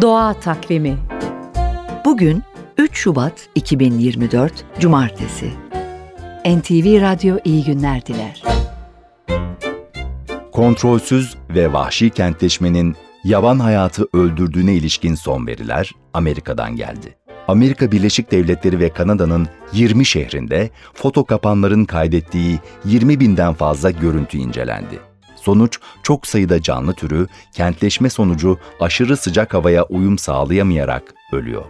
Doğa Takvimi Bugün 3 Şubat 2024 Cumartesi. NTV Radyo iyi günler diler. Kontrolsüz ve vahşi kentleşmenin yaban hayatı öldürdüğüne ilişkin son veriler Amerika'dan geldi. Amerika Birleşik Devletleri ve Kanada'nın 20 şehrinde foto kapanların kaydettiği 20 binden fazla görüntü incelendi. Sonuç çok sayıda canlı türü kentleşme sonucu aşırı sıcak havaya uyum sağlayamayarak ölüyor.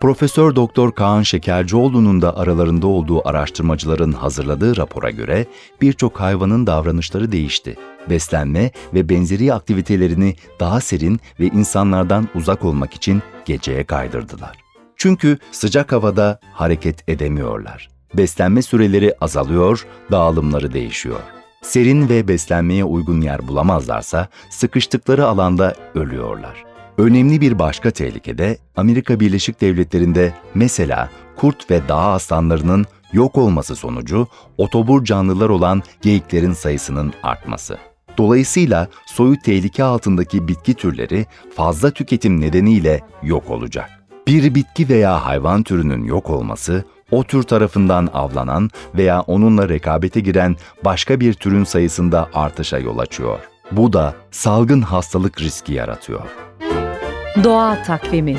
Profesör Doktor Kaan Şekercioğlu'nun da aralarında olduğu araştırmacıların hazırladığı rapora göre birçok hayvanın davranışları değişti. Beslenme ve benzeri aktivitelerini daha serin ve insanlardan uzak olmak için geceye kaydırdılar. Çünkü sıcak havada hareket edemiyorlar. Beslenme süreleri azalıyor, dağılımları değişiyor. Serin ve beslenmeye uygun yer bulamazlarsa sıkıştıkları alanda ölüyorlar. Önemli bir başka tehlike de Amerika Birleşik Devletleri'nde mesela kurt ve dağ aslanlarının yok olması sonucu otobur canlılar olan geyiklerin sayısının artması. Dolayısıyla soyu tehlike altındaki bitki türleri fazla tüketim nedeniyle yok olacak. Bir bitki veya hayvan türünün yok olması, o tür tarafından avlanan veya onunla rekabete giren başka bir türün sayısında artışa yol açıyor. Bu da salgın hastalık riski yaratıyor. Doğa Takvimi